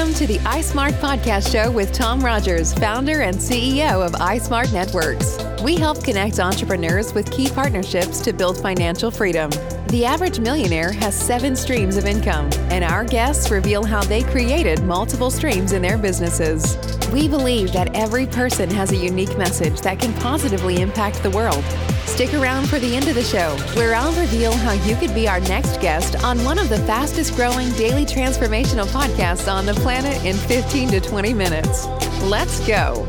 Welcome to the iSmart Podcast Show with Tom Rogers, founder and CEO of iSmart Networks. We help connect entrepreneurs with key partnerships to build financial freedom. The average millionaire has seven streams of income, and our guests reveal how they created multiple streams in their businesses. We believe that every person has a unique message that can positively impact the world. Stick around for the end of the show, where I'll reveal how you could be our next guest on one of the fastest growing daily transformational podcasts on the planet in 15 to 20 minutes. Let's go.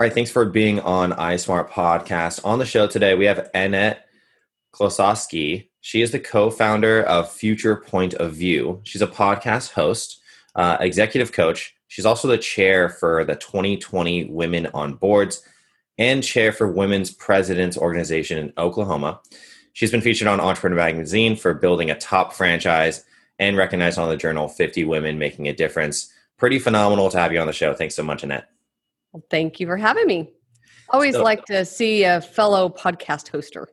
All right, thanks for being on iSmart Podcast. On the show today, we have Annette Klososky. She is the co-founder of Future Point of View. She's a podcast host, uh, executive coach. She's also the chair for the 2020 Women on Boards and chair for Women's Presidents Organization in Oklahoma. She's been featured on Entrepreneur Magazine for building a top franchise and recognized on the journal 50 Women Making a Difference. Pretty phenomenal to have you on the show. Thanks so much, Annette. Well, thank you for having me. Always so, like to see a fellow podcast hoster.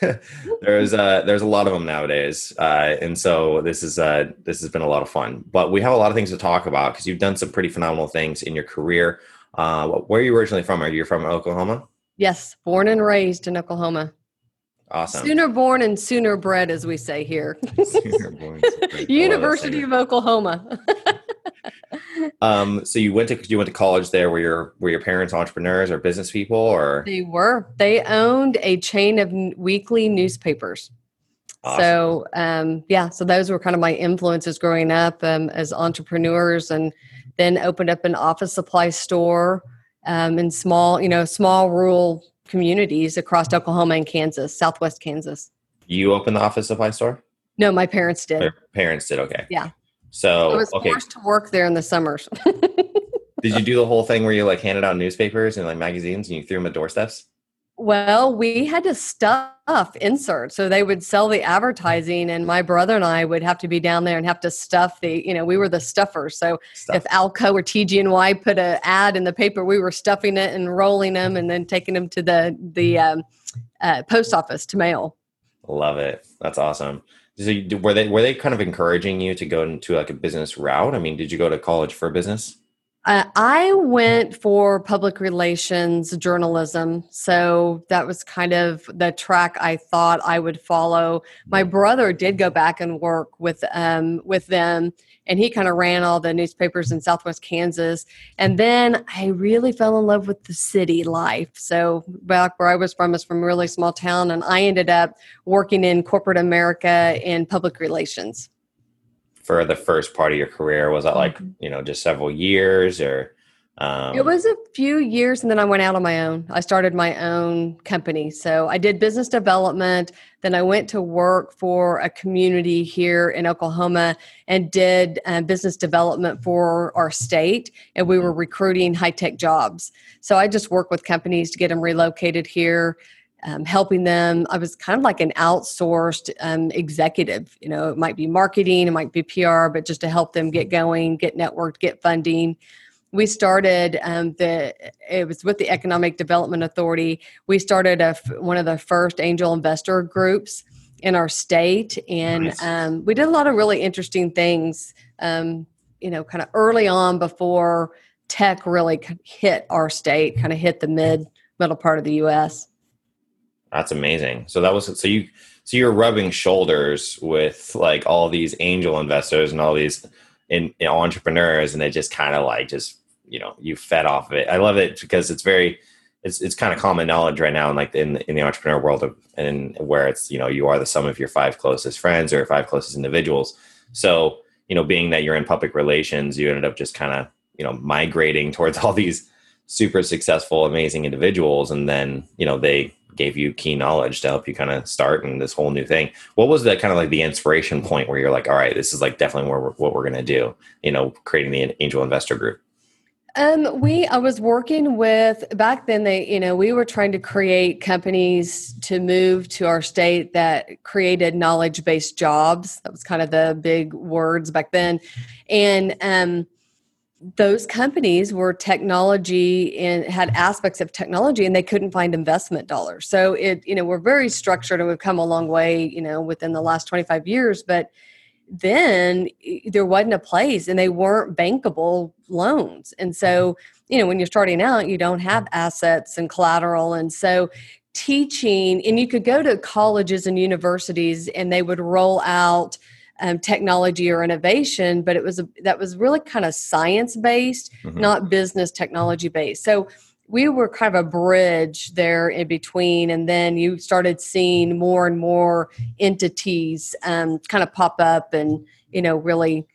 there's uh, there's a lot of them nowadays, uh, and so this is uh, this has been a lot of fun. But we have a lot of things to talk about because you've done some pretty phenomenal things in your career. Uh, where are you originally from? Are you from Oklahoma? Yes, born and raised in Oklahoma. Awesome. Sooner born and sooner bred, as we say here. born, University of Oklahoma um, so you went to you went to college there. Were your were your parents entrepreneurs or business people or they were? They owned a chain of weekly newspapers. Awesome. So um, yeah, so those were kind of my influences growing up um, as entrepreneurs, and then opened up an office supply store um, in small, you know, small rural communities across Oklahoma and Kansas, Southwest Kansas. You opened the office supply store? No, my parents did. Your parents did. Okay. Yeah. So I was okay. forced to work there in the summers. Did you do the whole thing where you like handed out newspapers and like magazines and you threw them at doorsteps? Well, we had to stuff inserts. So they would sell the advertising, and my brother and I would have to be down there and have to stuff the, you know, we were the stuffers. So Stuff. if Alco or TG&Y put an ad in the paper, we were stuffing it and rolling them and then taking them to the, the um, uh, post office to mail. Love it. That's awesome. So you, were they were they kind of encouraging you to go into like a business route? I mean, did you go to college for business? Uh, I went for public relations journalism. So that was kind of the track I thought I would follow. My brother did go back and work with um, with them and he kind of ran all the newspapers in southwest kansas. And then i really fell in love with the city life. So back where i was from is from a really small town and i ended up working in corporate america in public relations. For the first part of your career was that like mm-hmm. you know just several years or um, it was a few years and then I went out on my own. I started my own company. So I did business development. Then I went to work for a community here in Oklahoma and did uh, business development for our state. And we were recruiting high tech jobs. So I just worked with companies to get them relocated here. Um, helping them. I was kind of like an outsourced um, executive. You know, it might be marketing, it might be PR, but just to help them get going, get networked, get funding we started um, the it was with the economic development authority. We started a, one of the first angel investor groups in our state and nice. um, we did a lot of really interesting things um, you know kind of early on before tech really hit our state kind of hit the mid middle part of the us that's amazing. So that was so you so you're rubbing shoulders with like all these angel investors and all these in, in entrepreneurs and they just kind of like just you know you fed off of it. I love it because it's very it's it's kind of common knowledge right now in like in in the entrepreneur world of, and where it's you know you are the sum of your five closest friends or five closest individuals. So you know being that you're in public relations, you ended up just kind of you know migrating towards all these super successful, amazing individuals, and then you know they gave you key knowledge to help you kind of start in this whole new thing. What was that kind of like the inspiration point where you're like, all right, this is like definitely where we're, what we're going to do, you know, creating the angel investor group? Um, we I was working with back then they you know we were trying to create companies to move to our state that created knowledge based jobs. That was kind of the big words back then, and um, those companies were technology and had aspects of technology and they couldn't find investment dollars so it you know we're very structured and we've come a long way you know within the last 25 years but then there wasn't a place and they weren't bankable loans and so you know when you're starting out you don't have assets and collateral and so teaching and you could go to colleges and universities and they would roll out um, technology or innovation, but it was a, that was really kind of science based, mm-hmm. not business technology based. So we were kind of a bridge there in between, and then you started seeing more and more entities um, kind of pop up, and you know really.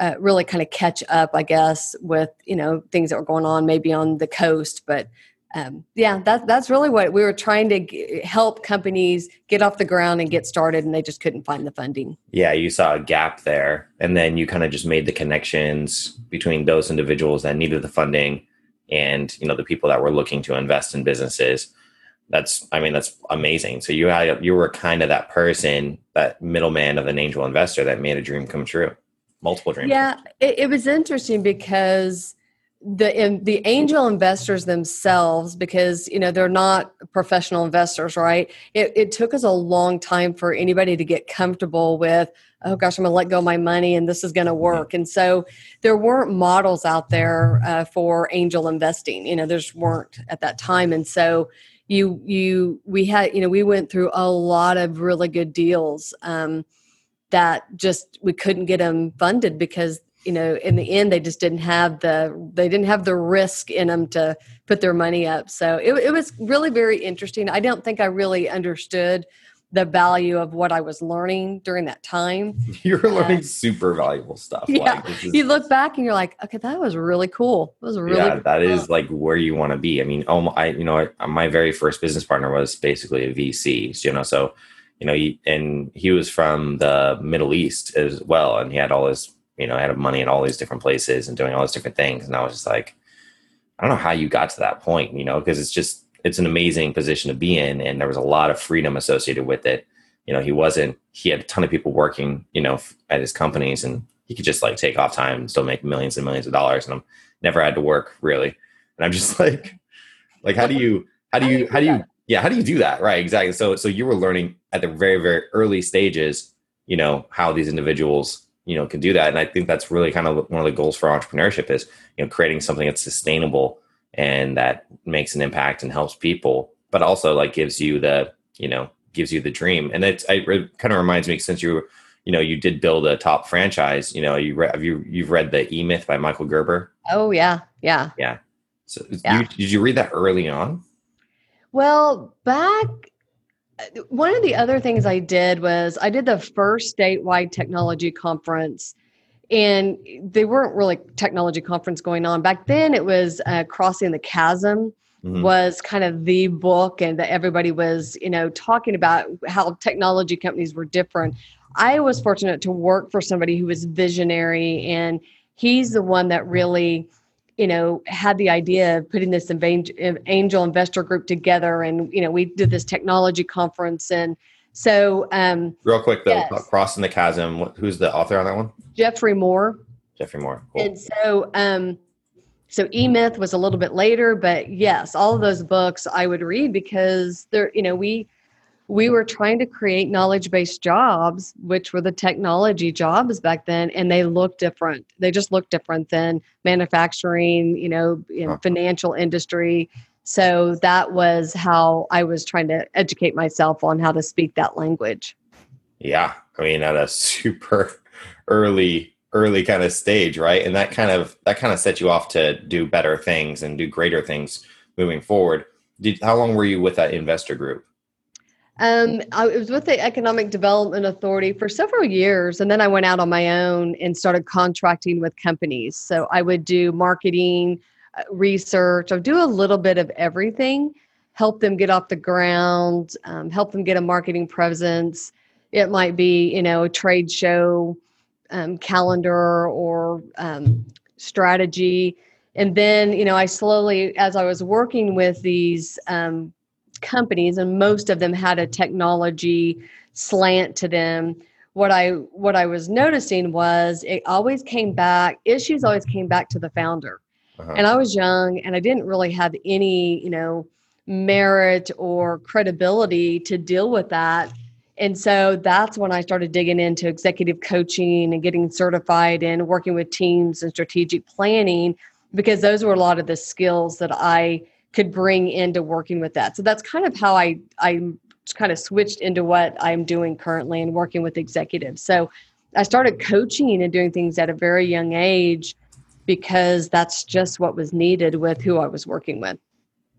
Uh, really kind of catch up, I guess, with you know things that were going on maybe on the coast, but um, yeah, that, that's really what we were trying to g- help companies get off the ground and get started, and they just couldn't find the funding. Yeah, you saw a gap there, and then you kind of just made the connections between those individuals that needed the funding and you know the people that were looking to invest in businesses. That's, I mean, that's amazing. So you had you were kind of that person, that middleman of an angel investor that made a dream come true, multiple dreams. Yeah, it, it was interesting because the in, the angel investors themselves because you know they're not professional investors right it, it took us a long time for anybody to get comfortable with oh gosh i'm going to let go of my money and this is going to mm-hmm. work. And so there weren't models out there uh, for angel investing you know there's weren't at that time. And so you you we had you know we went through a lot of really good deals um, that just we couldn't get them funded because you know in the end they just didn't have the they didn't have the risk in them to put their money up. So it, it was really very interesting. I don't think i really understood the value of what i was learning during that time you're learning super valuable stuff yeah like, is, you look back and you're like okay that was really cool it was really yeah that cool. is like where you want to be i mean oh i you know uh, my very first business partner was basically a vc you know so you know he, and he was from the middle east as well and he had all his you know, I had money in all these different places and doing all these different things. And I was just like, I don't know how you got to that point, you know, because it's just, it's an amazing position to be in. And there was a lot of freedom associated with it. You know, he wasn't, he had a ton of people working, you know, at his companies and he could just like take off time and still make millions and millions of dollars. And I'm never had to work really. And I'm just like, like, how do you, how do you, how do you, yeah, how do you do that? Right. Exactly. So, so you were learning at the very, very early stages, you know, how these individuals you know can do that and i think that's really kind of one of the goals for entrepreneurship is you know creating something that's sustainable and that makes an impact and helps people but also like gives you the you know gives you the dream. And it's it kind of reminds me since you you know you did build a top franchise you know you have you you've read the e-myth by michael gerber? Oh yeah. Yeah. Yeah. So yeah. You, did you read that early on? Well back one of the other things I did was I did the first statewide technology conference, and they weren't really technology conference going on back then. It was uh, crossing the chasm. Mm-hmm. was kind of the book and that everybody was you know talking about how technology companies were different i was fortunate to work for somebody who was visionary and he's the one that really you know had the idea of putting this angel investor group together and you know we did this technology conference and so um real quick though yes. crossing the chasm who's the author on that one Geoffrey moore Geoffrey moore cool. and so um so e-myth was a little bit later but yes all of those books i would read because they're you know we we were trying to create knowledge based jobs, which were the technology jobs back then, and they look different. They just look different than manufacturing, you know, in financial industry. So that was how I was trying to educate myself on how to speak that language. Yeah. I mean, at a super early, early kind of stage, right? And that kind of that kind of set you off to do better things and do greater things moving forward. Did how long were you with that investor group? Um, I was with the Economic Development Authority for several years, and then I went out on my own and started contracting with companies. So I would do marketing, research. I do a little bit of everything, help them get off the ground, um, help them get a marketing presence. It might be, you know, a trade show um, calendar or um, strategy. And then, you know, I slowly, as I was working with these um, companies, and most of them had a technology slant to them. what I what I was noticing was it always came back issues always came back to the founder. Uh-huh. And I was young and I didn't really have any, you know, merit or credibility to deal with that. And so that's when I started digging into executive coaching and getting certified and working with teams and strategic planning because those were a lot of the skills that I could bring into working with that. So that's kind of how I I kind of switched into what I'm doing currently and working with executives. So I started coaching and doing things at a very young age because that's just what was needed with who I was working with.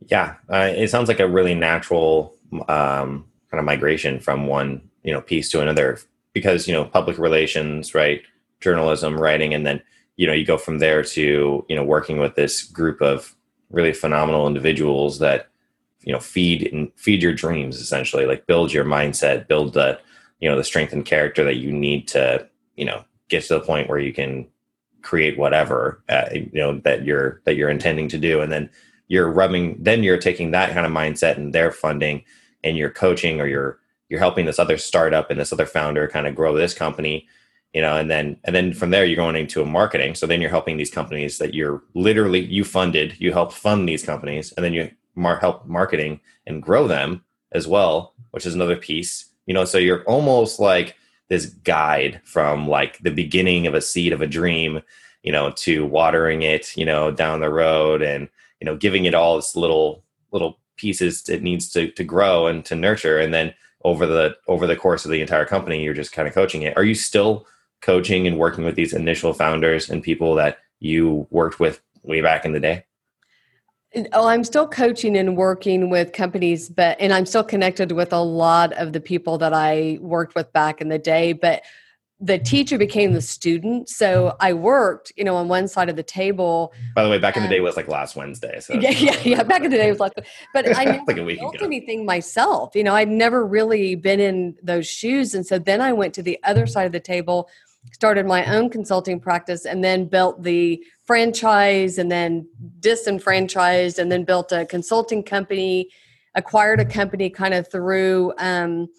Yeah, uh, it sounds like a really natural um, kind of migration from one you know piece to another because you know public relations, right, journalism, writing, and then you know you go from there to you know working with this group of really phenomenal individuals that you know feed and feed your dreams essentially like build your mindset build the you know the strength and character that you need to you know get to the point where you can create whatever uh, you know that you're that you're intending to do. And then you're rubbing then you're taking that kind of mindset and their funding and you're coaching or you're you're helping this other startup and this other founder kind of grow this company you know and then and then from there you're going into a marketing. So then you're helping these companies that you're literally you funded you helped fund these companies. And then you mar- help marketing and grow them as well which is another piece you know. So you're almost like this guide from like the beginning of a seed of a dream you know to watering it you know down the road and you know giving it all its little little pieces it needs to to grow and to nurture. And then over the over the course of the entire company you're just kind of coaching it. Are you still coaching and working with these initial founders and people that you worked with way back in the day Oh, I'm still coaching and working with companies, but and I'm still connected with a lot of the people that I worked with back in the day. But the teacher became the student. So I worked, you know, on one side of the table. By the way, back in the day was like last Wednesday. So yeah, yeah, yeah. Back in the day was like, but I never like a week built ago. anything myself. You know, I'd never really been in those shoes, and so then I went to the other side of the table, started my own consulting practice, and then built the franchise, and then disenfranchised, and then built a consulting company, acquired a company kind of through. Um,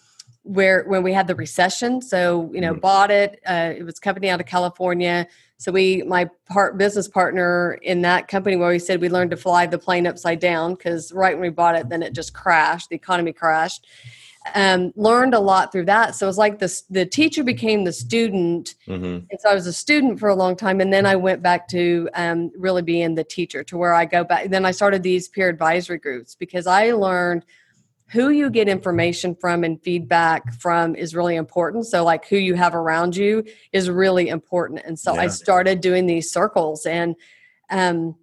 where when we had the recession so you know mm-hmm. bought it uh, it was a company out of california so we my part business partner in that company where we said we learned to fly the plane upside down because right when we bought it then it just crashed the economy crashed um, learned a lot through that so it was like this the teacher became the student mm-hmm. and so i was a student for a long time and then i went back to um, really being the teacher to where i go back then i started these peer advisory groups because i learned who you get information from and feedback from is really important. So, like who you have around you is really important. And so, yeah. I started doing these circles and um,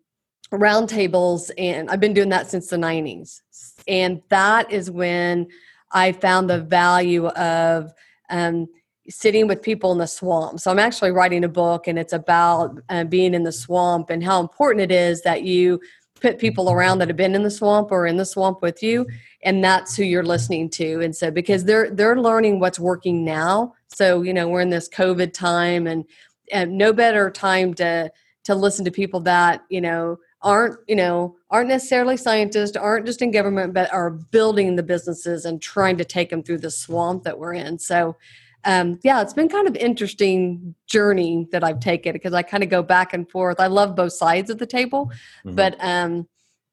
roundtables, and I've been doing that since the 90s. And that is when I found the value of um, sitting with people in the swamp. So, I'm actually writing a book, and it's about uh, being in the swamp and how important it is that you put people around that have been in the swamp or in the swamp with you and that's who you're listening to and so because they're they're learning what's working now so you know we're in this covid time and and no better time to to listen to people that you know aren't you know aren't necessarily scientists aren't just in government but are building the businesses and trying to take them through the swamp that we're in. So um, yeah it's been kind of interesting journey that i've taken because i kind of go back and forth. I love both sides of the table mm-hmm. but um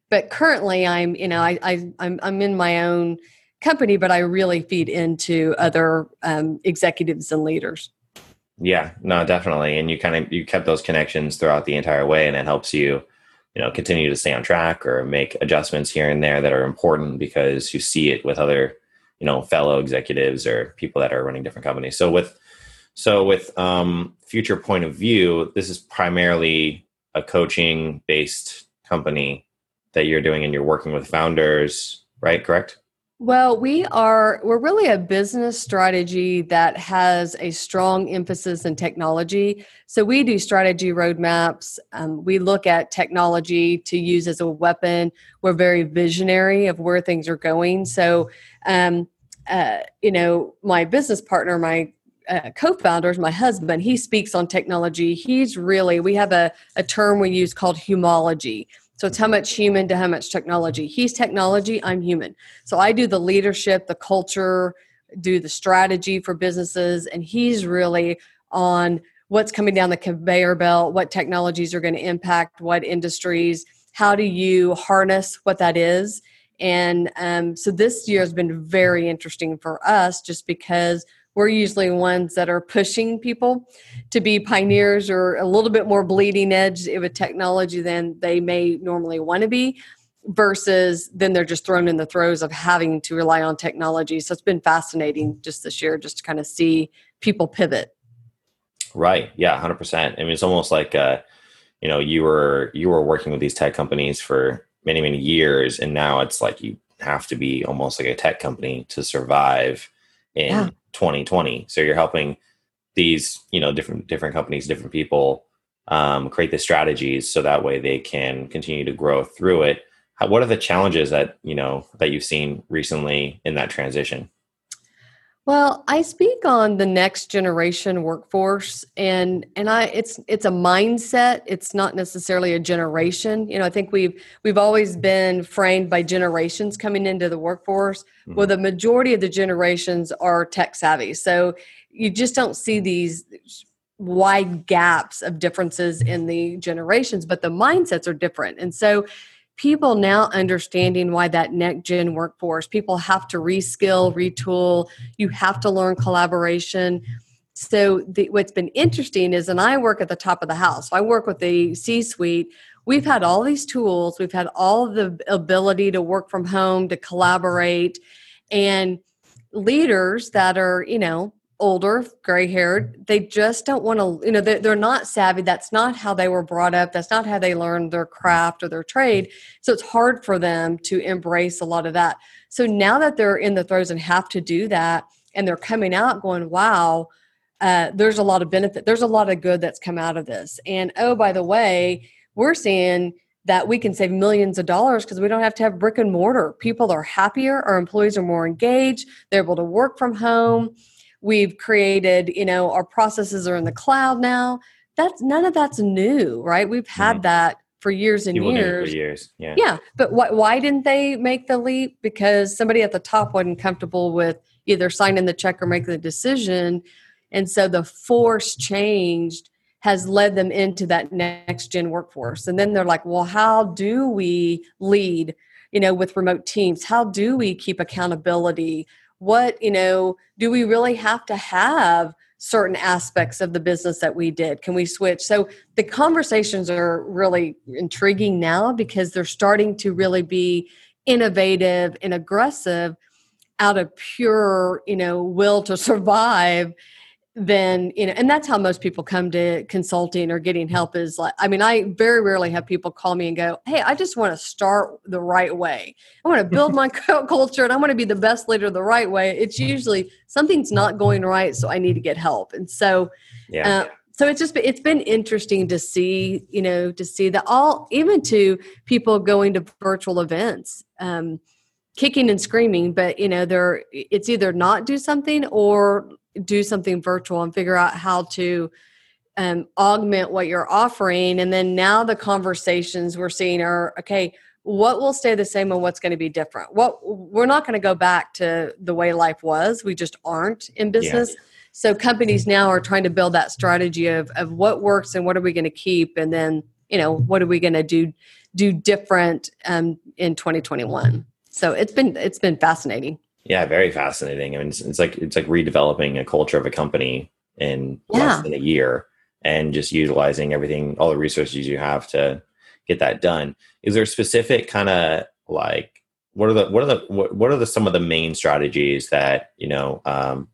but currently i'm you know I, I I'm, I'm in my own company but i really feed into other um, executives and leaders. Yeah no definitely. And you kind of you kept those connections throughout the entire way and it helps you you know continue to stay on track or make adjustments here and there that are important because you see it with other you know fellow executives or people that are running different companies so with so with um, future point of view this is primarily a coaching based company that you're doing and you're working with founders, right? Correct? Well, we are we're really a business strategy that has a strong emphasis in technology. So we do strategy roadmaps. Um, we look at technology to use as a weapon. We're very visionary of where things are going. So, um, uh, you know, my business partner, my uh, co-founders, my husband, he speaks on technology. He's really we have a, a term we use called humology. So it's how much human to how much technology. He's technology, I'm human. So I do the leadership, the culture, do the strategy for businesses, and he's really on what's coming down the conveyor belt, what technologies are going to impact what industries, how do you harness what that is. And um, so this year has been very interesting for us just because we're usually ones that are pushing people to be pioneers or a little bit more bleeding edge with technology than they may normally want to be versus then they're just thrown in the throes of having to rely on technology. So it's been fascinating just this year just to kind of see people pivot. Right. Yeah 100% i mean it's almost like uh you know you were you were working with these tech companies for many many years and now it's like you have to be almost like a tech company to survive in yeah. 2020 so you're helping these you know different different companies different people um, create the strategies so that way they can continue to grow through it. What are the challenges that you know that you've seen recently in that transition well, I speak on the next generation workforce and and I it's it's a mindset, it's not necessarily a generation. You know, I think we've we've always been framed by generations coming into the workforce. Mm-hmm. Well, the majority of the generations are tech savvy. So you just don't see these wide gaps of differences in the generations, but the mindsets are different. And so people now understanding why that next gen workforce people have to reskill retool. You have to learn collaboration. So the, what's been interesting is and i work at the top of the house i work with the c suite we've had all these tools. We've had all the ability to work from home to collaborate. And leaders that are you know older, gray haired, they just don't want to, you know, they're, they're not savvy. That's not how they were brought up. That's not how they learned their craft or their trade. So it's hard for them to embrace a lot of that. So now that they're in the throes and have to do that, and they're coming out going, wow, uh, there's a lot of benefit. There's a lot of good that's come out of this. And oh, by the way, we're seeing that we can save millions of dollars because we don't have to have brick and mortar. People are happier, our employees are more engaged, they're able to work from home we've created you know our processes are in the cloud now that's none of that's new right we've had mm-hmm. that for years and years. years, yeah. Yeah, but why, why didn't they make the leap? Because somebody at the top wasn't comfortable with either signing the check or making the decision, and so the force changed has led them into that next gen workforce. And then they're like, well, how do we lead? You know, with remote teams, how do we keep accountability? What you know do we really have to have certain aspects of the business that we did? Can we switch? So the conversations are really intriguing now because they're starting to really be innovative and aggressive out of pure you know will to survive then you know and that's how most people come to consulting or getting help is like i mean i very rarely have people call me and go hey i just want to start the right way. I want to build my culture and i want to be the best leader the right way. It's usually something's not going right so i need to get help. And so yeah. Uh, so it's just it's been interesting to see you know to see that all even to people going to virtual events um, kicking and screaming but you know they're it's either not do something or do something virtual and figure out how to um, augment what you're offering. And then now the conversations we're seeing are okay, what will stay the same and what's going to be different? What we're not going to go back to the way life was. We just aren't in business. Yeah. So companies now are trying to build that strategy of, of what works and what are we going to keep, and then you know what are we going to do do different um, in 2021. So it's been it's been fascinating. Yeah, very fascinating. I mean, it's, it's like it's like redeveloping a culture of a company in yeah. less than a year, and just utilizing everything, all the resources you have to get that done. Is there specific kind of like what are the what are the what, what are the some of the main strategies that you know um,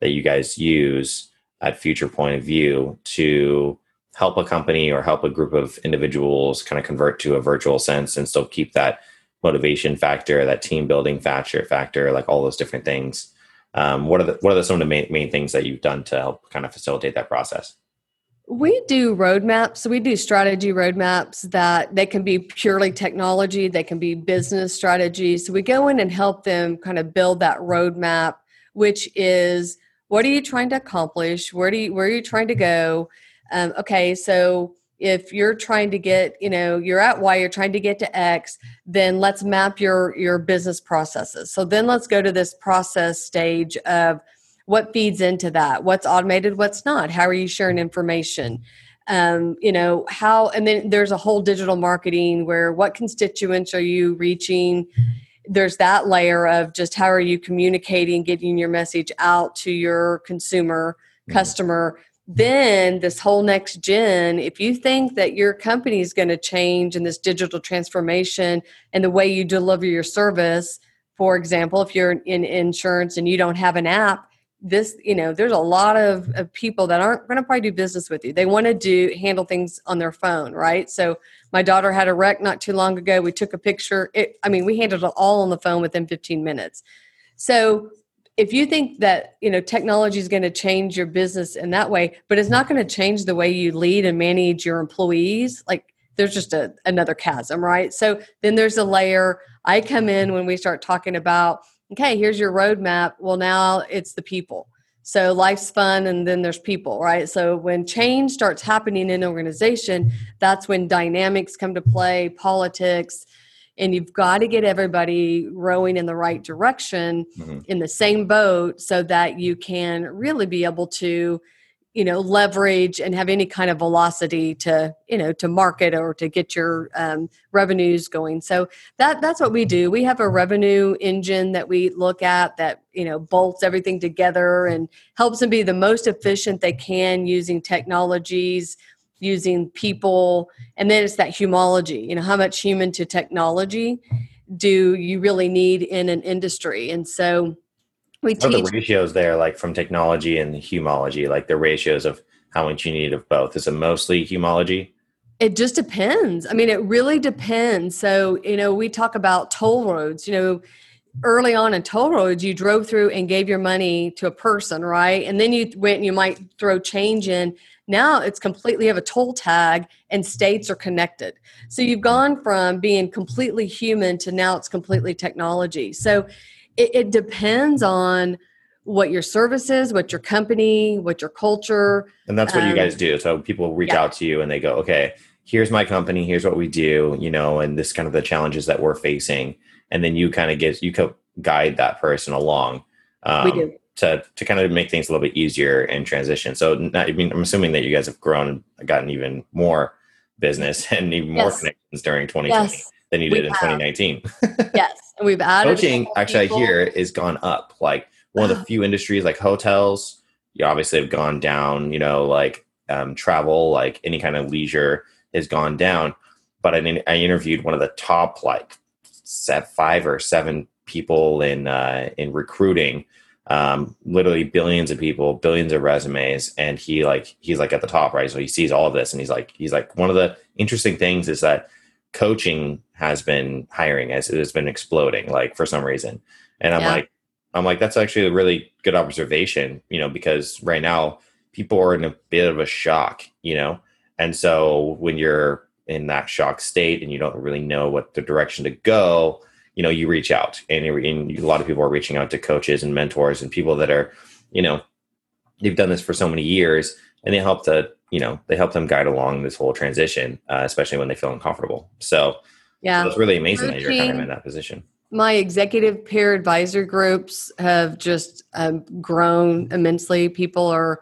that you guys use at Future Point of View to help a company or help a group of individuals kind of convert to a virtual sense and still keep that motivation factor, that team building factor, factor, like all those different things. Um, what are the what are the, some of the main, main things that you've done to help kind of facilitate that process? We do roadmaps. We do strategy roadmaps that they can be purely technology, they can be business strategies. So we go in and help them kind of build that roadmap, which is what are you trying to accomplish? Where do you where are you trying to go? Um, okay, so if you're trying to get you know you're at y you're trying to get to x then let's map your your business processes. So then let's go to this process stage of what feeds into that? What's automated what's not? How are you sharing information? Um, you know how and then there's a whole digital marketing where what constituents are you reaching? There's that layer of just how are you communicating getting your message out to your consumer mm-hmm. customer then this whole next gen if you think that your company is going to change in this digital transformation and the way you deliver your service for example if you're in insurance and you don't have an app this you know there's a lot of, of people that aren't going to probably do business with you. They want to do handle things on their phone right? So my daughter had a wreck not too long ago. We took a picture. It, i mean we handled it all on the phone within 15 minutes. So if you think that you know technology is going to change your business in that way but it's not going to change the way you lead and manage your employees like there's just a, another chasm right so then there's a layer i come in when we start talking about okay, here's your roadmap. Well, now it's the people. So life's fun and then there's people, right? So when change starts happening in an organization, that's when dynamics come to play, politics, and you've got to get everybody rowing in the right direction mm-hmm. in the same boat so that you can really be able to you know leverage and have any kind of velocity to you know to market or to get your um, revenues going so that that's what we do we have a revenue engine that we look at that you know bolts everything together and helps them be the most efficient they can using technologies using people and then it's that humology you know how much human to technology do you really need in an industry? And so we teach the ratios there like from technology and humology? Like the ratios of how much you need of both. Is it mostly humology? It just depends. I mean it really depends. So you know we talk about toll roads. You know early on in toll roads you drove through and gave your money to a person right? And then you went and you might throw change in now it's completely have a toll tag and states are connected so you've gone from being completely human to now it's completely technology so it, it depends on what your service is, what your company, what your culture. And that's what um, you guys do. So people reach yeah. out to you and they go, okay, here's my company, here's what we do, you know, and this kind of the challenges that we're facing. And then you kind of get, you co- guide that person along. Um, we do. To, to kind of make things a little bit easier in transition. So, not, I mean, I'm assuming that you guys have grown, gotten even more business and even more yes. connections during 2020 yes. than you did in 2019. yes. And we've added coaching. Actually, I hear is gone up. Like one of the few industries, like hotels, you obviously have gone down. You know, like um, travel, like any kind of leisure has gone down. But I, I interviewed one of the top like set five or seven people in uh, in recruiting um, literally billions of people, billions of resumes, and he like he's like at the top, right? So he sees all of this, and he's like he's like one of the interesting things is that coaching has been hiring as it has been exploding like for some reason and i'm yeah. like i'm like that's actually a really good observation you know because right now people are in a bit of a shock you know and so when you're in that shock state and you don't really know what the direction to go you know you reach out and, and a lot of people are reaching out to coaches and mentors and people that are you know they've done this for so many years and they help to you know they help them guide along this whole transition uh, especially when they feel uncomfortable. So yeah. so it's really amazing that you're kind of in that position. My executive peer advisor groups have just um, grown immensely. People are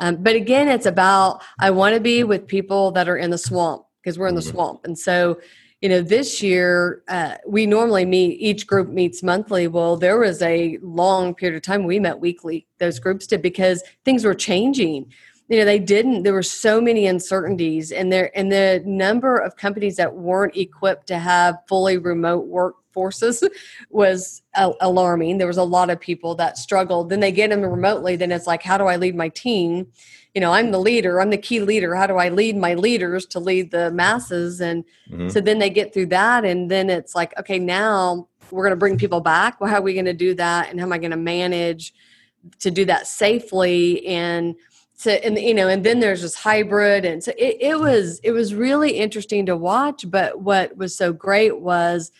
um, but again it's about i want to be with people that are in the swamp because we're in the mm-hmm. swamp. And so you know this year uh, we normally meet each group meets monthly. Well there was a long period of time we met weekly those groups did because things were changing. You know they didn't there were so many uncertainties and there and the number of companies that weren't equipped to have fully remote workforces was alarming. There was a lot of people that struggled. Then they get them remotely then it's like how do i lead my team you know i'm the leader i'm the key leader how do i lead my leaders to lead the masses? And mm-hmm. so then they get through that and then it's like okay now we're going to bring people back. Well how are we going to do that? And how am i going to manage to do that safely? And to and you know and then there's this hybrid and so it, it was it was really interesting to watch but what was so great was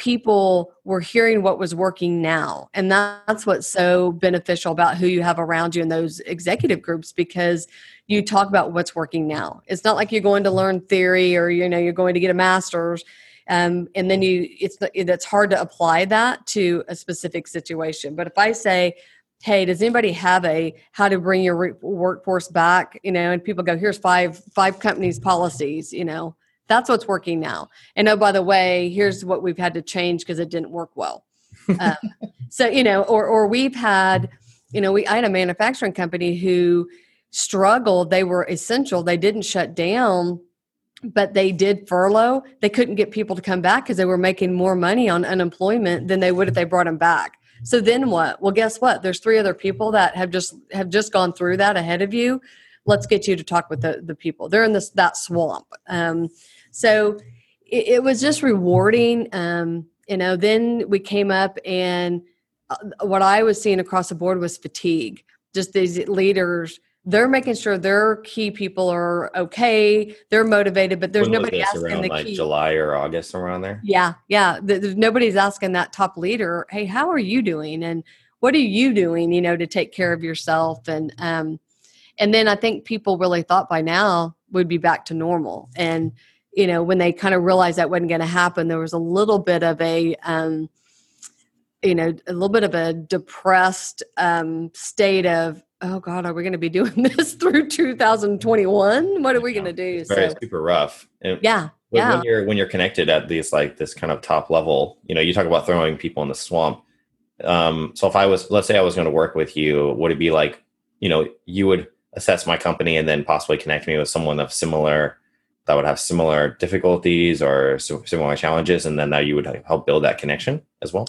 people were hearing what was working now. And that's what's so beneficial about who you have around you in those executive groups because you talk about what's working now. It's not like you're going to learn theory or you know you're going to get a master's um, and then you it's it's hard to apply that to a specific situation. But if I say hey does anybody have a how to bring your workforce back you know and people go here's five five companies policies you know that's what's working now. And oh, by the way, here's what we've had to change because it didn't work well. Um, so you know, or or we've had, you know, we I had a manufacturing company who struggled. They were essential. They didn't shut down, but they did furlough. They couldn't get people to come back because they were making more money on unemployment than they would if they brought them back. So then what? Well, guess what? There's three other people that have just have just gone through that ahead of you. Let's get you to talk with the, the people. They're in this that swamp. Um, so it, it was just rewarding. Um, you know, then we came up and uh, what I was seeing across the board was fatigue. Just these leaders they're making sure their key people are okay they're motivated but there's when nobody asking the like key. july or august around there yeah yeah there's nobody's asking that top leader hey how are you doing and what are you doing you know to take care of yourself and um and then i think people really thought by now would be back to normal and you know, when they kind of realized that wasn't going to happen, there was a little bit of a, um, you know, a little bit of a depressed um, state of, oh God, are we going to be doing this through 2021? What are we going to do? Very so, super rough. And yeah. When, yeah. when you're when you're connected at these like this kind of top level, you know, you talk about throwing people in the swamp. Um, so if I was, let's say I was going to work with you, would it be like, you know, you would assess my company and then possibly connect me with someone of similar that would have similar difficulties or similar challenges, and then that you would help build that connection as well?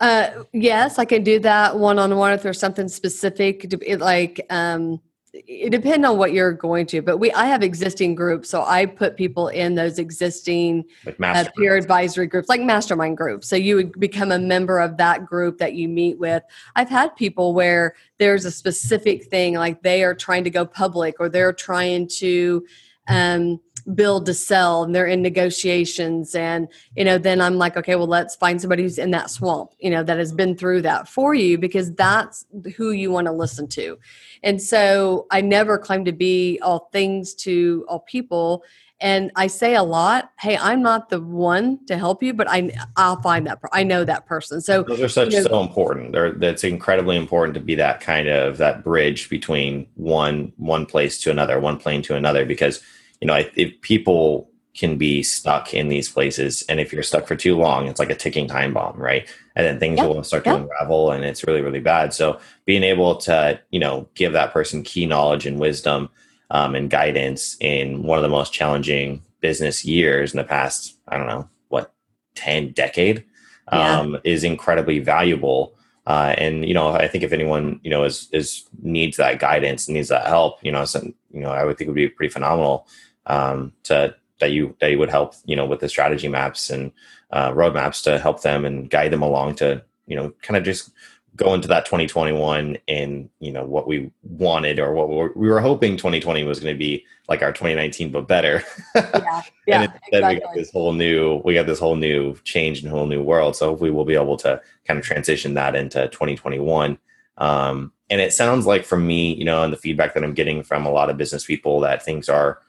Uh, yes, I can do that one on one if there's something specific. To, like, um, it depends on what you're going to. But we, I have existing groups, so I put people in those existing like uh, peer advisory groups, like mastermind groups. So you would become a member of that group that you meet with. I've had people where there's a specific thing, like they are trying to go public or they're trying to. Um, build to sell and they're in negotiations and you know then i'm like okay well let's find somebody who's in that swamp you know that has been through that for you because that's who you want to listen to. And so i never claim to be all things to all people and i say a lot hey i'm not the one to help you but i i'll find that i know that person. So those are such you know, so important. They're, that's incredibly important to be that kind of that bridge between one one place to another one plane to another because you know, if people can be stuck in these places, and if you're stuck for too long, it's like a ticking time bomb, right? And then things yep. will start to yep. unravel, and it's really, really bad. So, being able to, you know, give that person key knowledge and wisdom um, and guidance in one of the most challenging business years in the past, I don't know, what, 10 decade, yeah. um, is incredibly valuable. Uh, and you know, I think if anyone you know is is needs that guidance, needs that help, you know, so, you know, I would think it would be pretty phenomenal um, to that you that you would help you know with the strategy maps and uh, roadmaps to help them and guide them along to you know kind of just go into that 2021 and you know what we wanted or what we were, we were hoping 2020 was going to be like our 2019 but better. Yeah, yeah and then exactly. we got this whole new we got this whole new change and whole new world so hopefully we'll be able to kind of transition that into 2021 um, and it sounds like from me you know and the feedback that i'm getting from a lot of business people that things are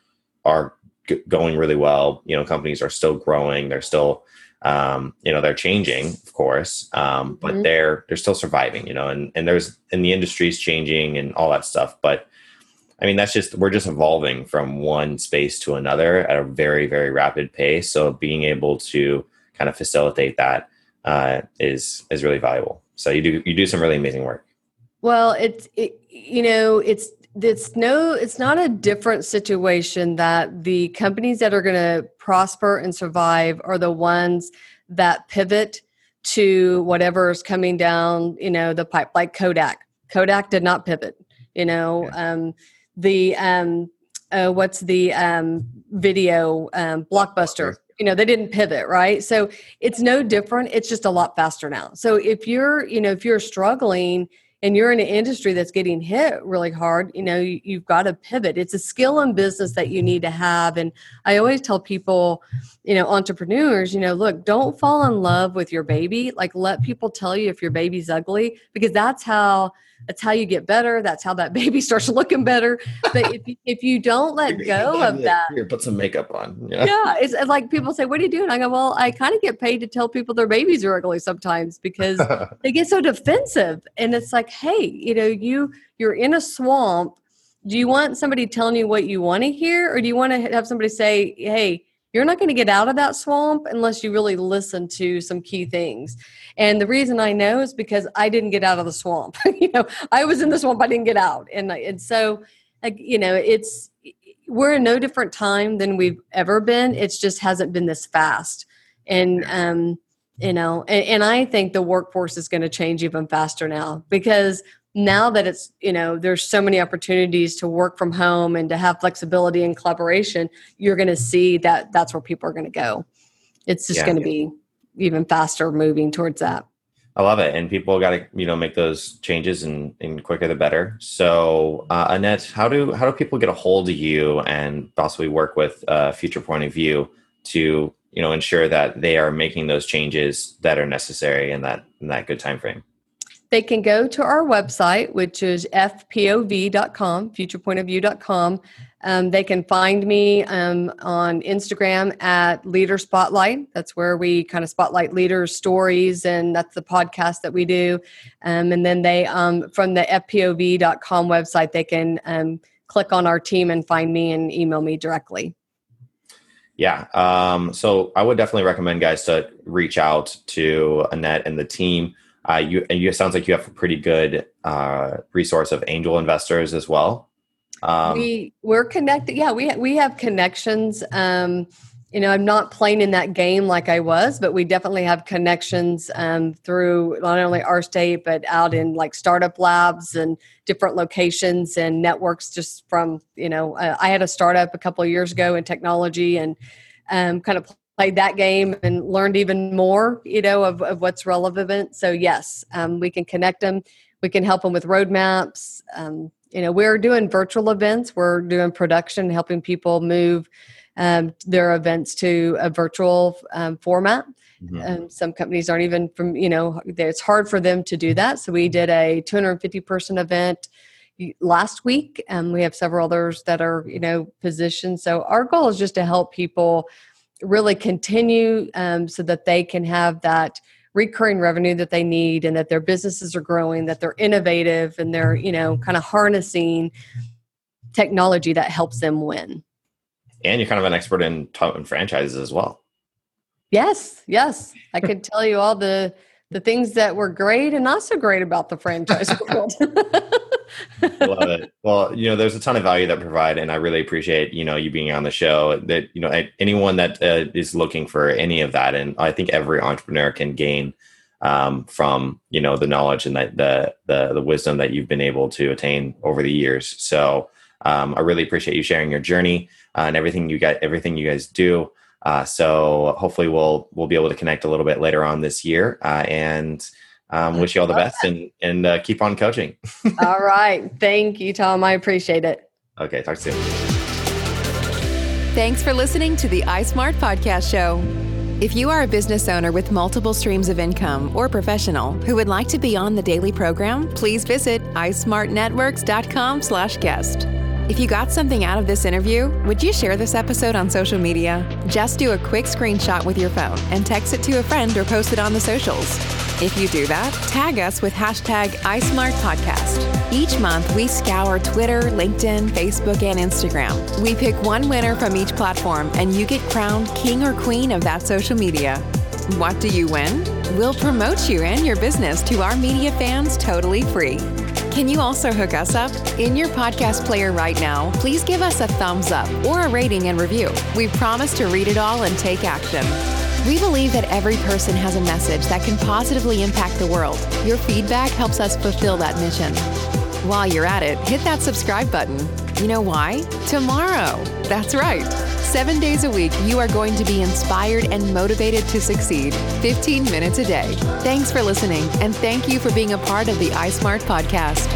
are g- going really well. You know, companies are still growing. They're still, um, you know, they're changing, of course, um, but mm-hmm. they're they're still surviving. You know, and and there's and the industry's changing and all that stuff. But I mean, that's just we're just evolving from one space to another at a very very rapid pace. So being able to kind of facilitate that uh, is is really valuable. So you do you do some really amazing work. Well, it's it, you know it's it's no it's not a different situation that the companies that are going to prosper and survive are the ones that pivot to whatever is coming down you know the pipe like kodak. Kodak did not pivot you know um, the um, uh, what's the um, video um, blockbuster. you know they didn't pivot right? So it's no different it's just a lot faster now. So if you're you know if you're struggling and you're in an industry that's getting hit really hard, you know, you, you've got to pivot. It's a skill in business that you need to have. And I always tell people, you know, entrepreneurs, you know, look, don't fall in love with your baby. Like let people tell you if your baby's ugly because that's how that's how you get better. That's how that baby starts looking better. But if you, if you don't let go of that, here, put some makeup on. Yeah. yeah, it's like people say, "What are you doing?" I go, "Well, I kind of get paid to tell people their babies are ugly sometimes because they get so defensive." And it's like, hey, you know, you you're in a swamp. Do you want somebody telling you what you want to hear, or do you want to have somebody say, "Hey"? You're not going to get out of that swamp unless you really listen to some key things. And the reason I know is because I didn't get out of the swamp. you know, I was in the swamp, I didn't get out. And and so like, you know, it's we're in no different time than we've ever been. It just hasn't been this fast. And um you know, and, and I think the workforce is going to change even faster now because now that it's you know there's so many opportunities to work from home and to have flexibility and collaboration you're going to see that that's where people are going to go. It's just yeah. going to be even faster moving towards that. I love it and people got to you know make those changes and, and quicker the better. So uh, annette how do how do people get a hold of you and possibly work with uh, future point of view to you know ensure that they are making those changes that are necessary in that in that good time frame they can go to our website, which is fpov.com, futurepointofview.com. Um, they can find me um, on Instagram at Leader Spotlight. That's where we kind of spotlight leaders' stories, and that's the podcast that we do. Um, and then they, um, from the fpov.com website, they can um, click on our team and find me and email me directly. Yeah. Um, so I would definitely recommend guys to reach out to Annette and the team. Uh, you, you sounds like you have a pretty good uh, resource of angel investors as well. Um, we we're connected. Yeah, we we have connections. Um, you know, I'm not playing in that game like I was, but we definitely have connections um, through not only our state, but out in like startup labs and different locations and networks. Just from you know, uh, I had a startup a couple years ago in technology and um, kind of played that game and learned even more, you know, of, of what's relevant. So yes, um, we can connect them. We can help them with roadmaps. Um, you know, we're doing virtual events. We're doing production, helping people move um, their events to a virtual um, format. Mm-hmm. Um, some companies aren't even from, you know, it's hard for them to do that. So we did a 250 person event last week and we have several others that are you know positioned so our goal is just to help people really continue um, so that they can have that recurring revenue that they need and that their businesses are growing that they're innovative and they're you know kind of harnessing technology that helps them win. And you're kind of an expert in, in franchises as well. Yes yes. I could tell you all the the things that were great and not so great about the franchise world Love it. Well, you know, there's a ton of value that provide, and I really appreciate you know you being on the show. That you know anyone that uh, is looking for any of that, and I think every entrepreneur can gain um, from you know the knowledge and the, the, the the wisdom that you've been able to attain over the years. So um, I really appreciate you sharing your journey uh, and everything you got, everything you guys do. Uh, so hopefully we'll we'll be able to connect a little bit later on this year uh, and um, wish you all the best and and uh, keep on coaching. all right, thank you, Tom. I appreciate it. Okay, talk soon. Thanks for listening to the iSmart Podcast Show. If you are a business owner with multiple streams of income or professional who would like to be on the daily program, please visit iSmartNetworks.com slash guest. If you got something out of this interview, would you share this episode on social media? Just do a quick screenshot with your phone and text it to a friend or post it on the socials. If you do that, tag us with hashtag iSmartPodcast. Each month, we scour Twitter, LinkedIn, Facebook, and Instagram. We pick one winner from each platform, and you get crowned king or queen of that social media. What do you win? We'll promote you and your business to our media fans totally free. Can you also hook us up? In your podcast player right now, please give us a thumbs up or a rating and review. We promise to read it all and take action. We believe that every person has a message that can positively impact the world. Your feedback helps us fulfill that mission. While you're at it, hit that subscribe button. You know why? Tomorrow. That's right. Seven days a week, you are going to be inspired and motivated to succeed 15 minutes a day. Thanks for listening, and thank you for being a part of the iSmart podcast.